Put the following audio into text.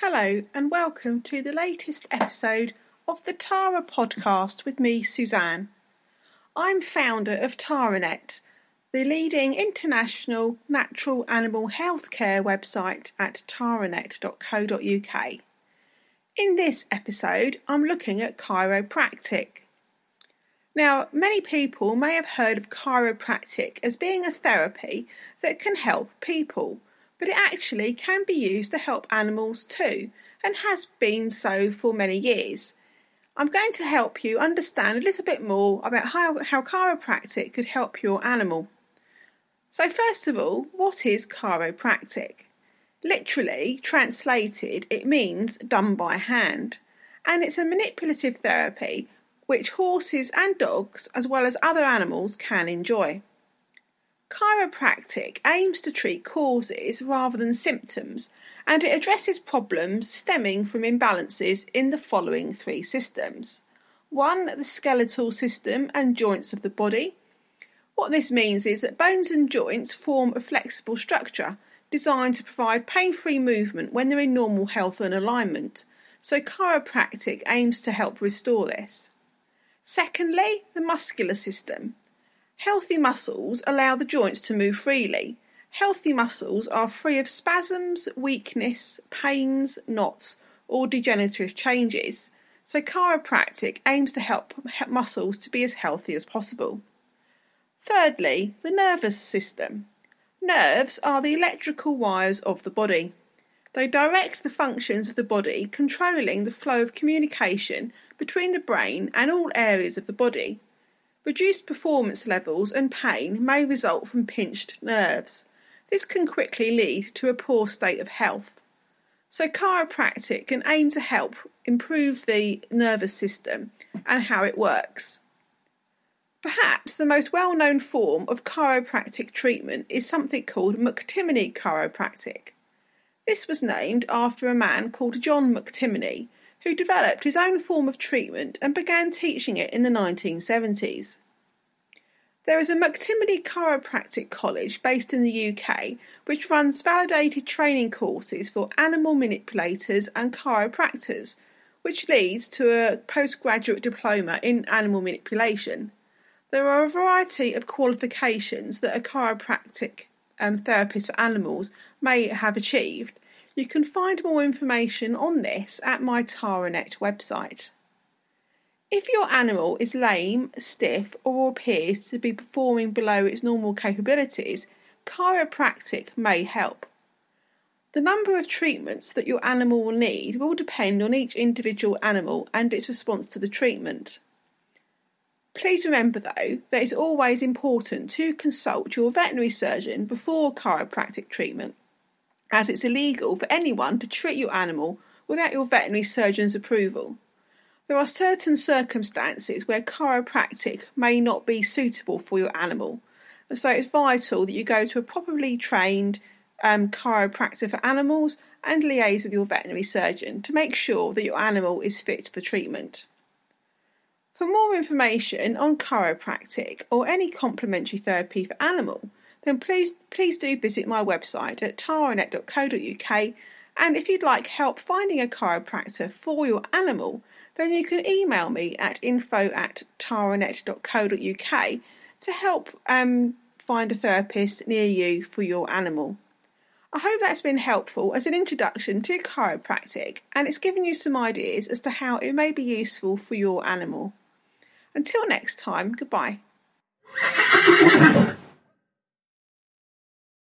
Hello, and welcome to the latest episode of the Tara podcast with me, Suzanne. I'm founder of TaraNet, the leading international natural animal healthcare website at taranet.co.uk. In this episode, I'm looking at chiropractic. Now, many people may have heard of chiropractic as being a therapy that can help people, but it actually can be used to help animals too, and has been so for many years. I'm going to help you understand a little bit more about how, how chiropractic could help your animal. So, first of all, what is chiropractic? Literally translated, it means done by hand, and it's a manipulative therapy which horses and dogs, as well as other animals, can enjoy. Chiropractic aims to treat causes rather than symptoms, and it addresses problems stemming from imbalances in the following three systems 1. The skeletal system and joints of the body. What this means is that bones and joints form a flexible structure designed to provide pain free movement when they're in normal health and alignment, so chiropractic aims to help restore this. Secondly, the muscular system. Healthy muscles allow the joints to move freely. Healthy muscles are free of spasms, weakness, pains, knots, or degenerative changes. So, chiropractic aims to help muscles to be as healthy as possible. Thirdly, the nervous system. Nerves are the electrical wires of the body. They direct the functions of the body, controlling the flow of communication between the brain and all areas of the body. Reduced performance levels and pain may result from pinched nerves. This can quickly lead to a poor state of health. So, chiropractic can aim to help improve the nervous system and how it works. Perhaps the most well known form of chiropractic treatment is something called McTimoney chiropractic. This was named after a man called John McTimoney, who developed his own form of treatment and began teaching it in the 1970s. There is a McTimoney Chiropractic College based in the UK which runs validated training courses for animal manipulators and chiropractors, which leads to a postgraduate diploma in animal manipulation. There are a variety of qualifications that a chiropractic um, therapist for animals may have achieved, you can find more information on this at my TaraNet website. If your animal is lame, stiff, or appears to be performing below its normal capabilities, chiropractic may help. The number of treatments that your animal will need will depend on each individual animal and its response to the treatment. Please remember, though, that it's always important to consult your veterinary surgeon before chiropractic treatment, as it's illegal for anyone to treat your animal without your veterinary surgeon's approval. There are certain circumstances where chiropractic may not be suitable for your animal, so it's vital that you go to a properly trained um, chiropractor for animals and liaise with your veterinary surgeon to make sure that your animal is fit for treatment. For more information on chiropractic or any complementary therapy for animal, then please please do visit my website at taranet.co.uk and if you'd like help finding a chiropractor for your animal, then you can email me at info at taranet.co.uk to help um, find a therapist near you for your animal. I hope that's been helpful as an introduction to chiropractic and it's given you some ideas as to how it may be useful for your animal. Until next time, goodbye.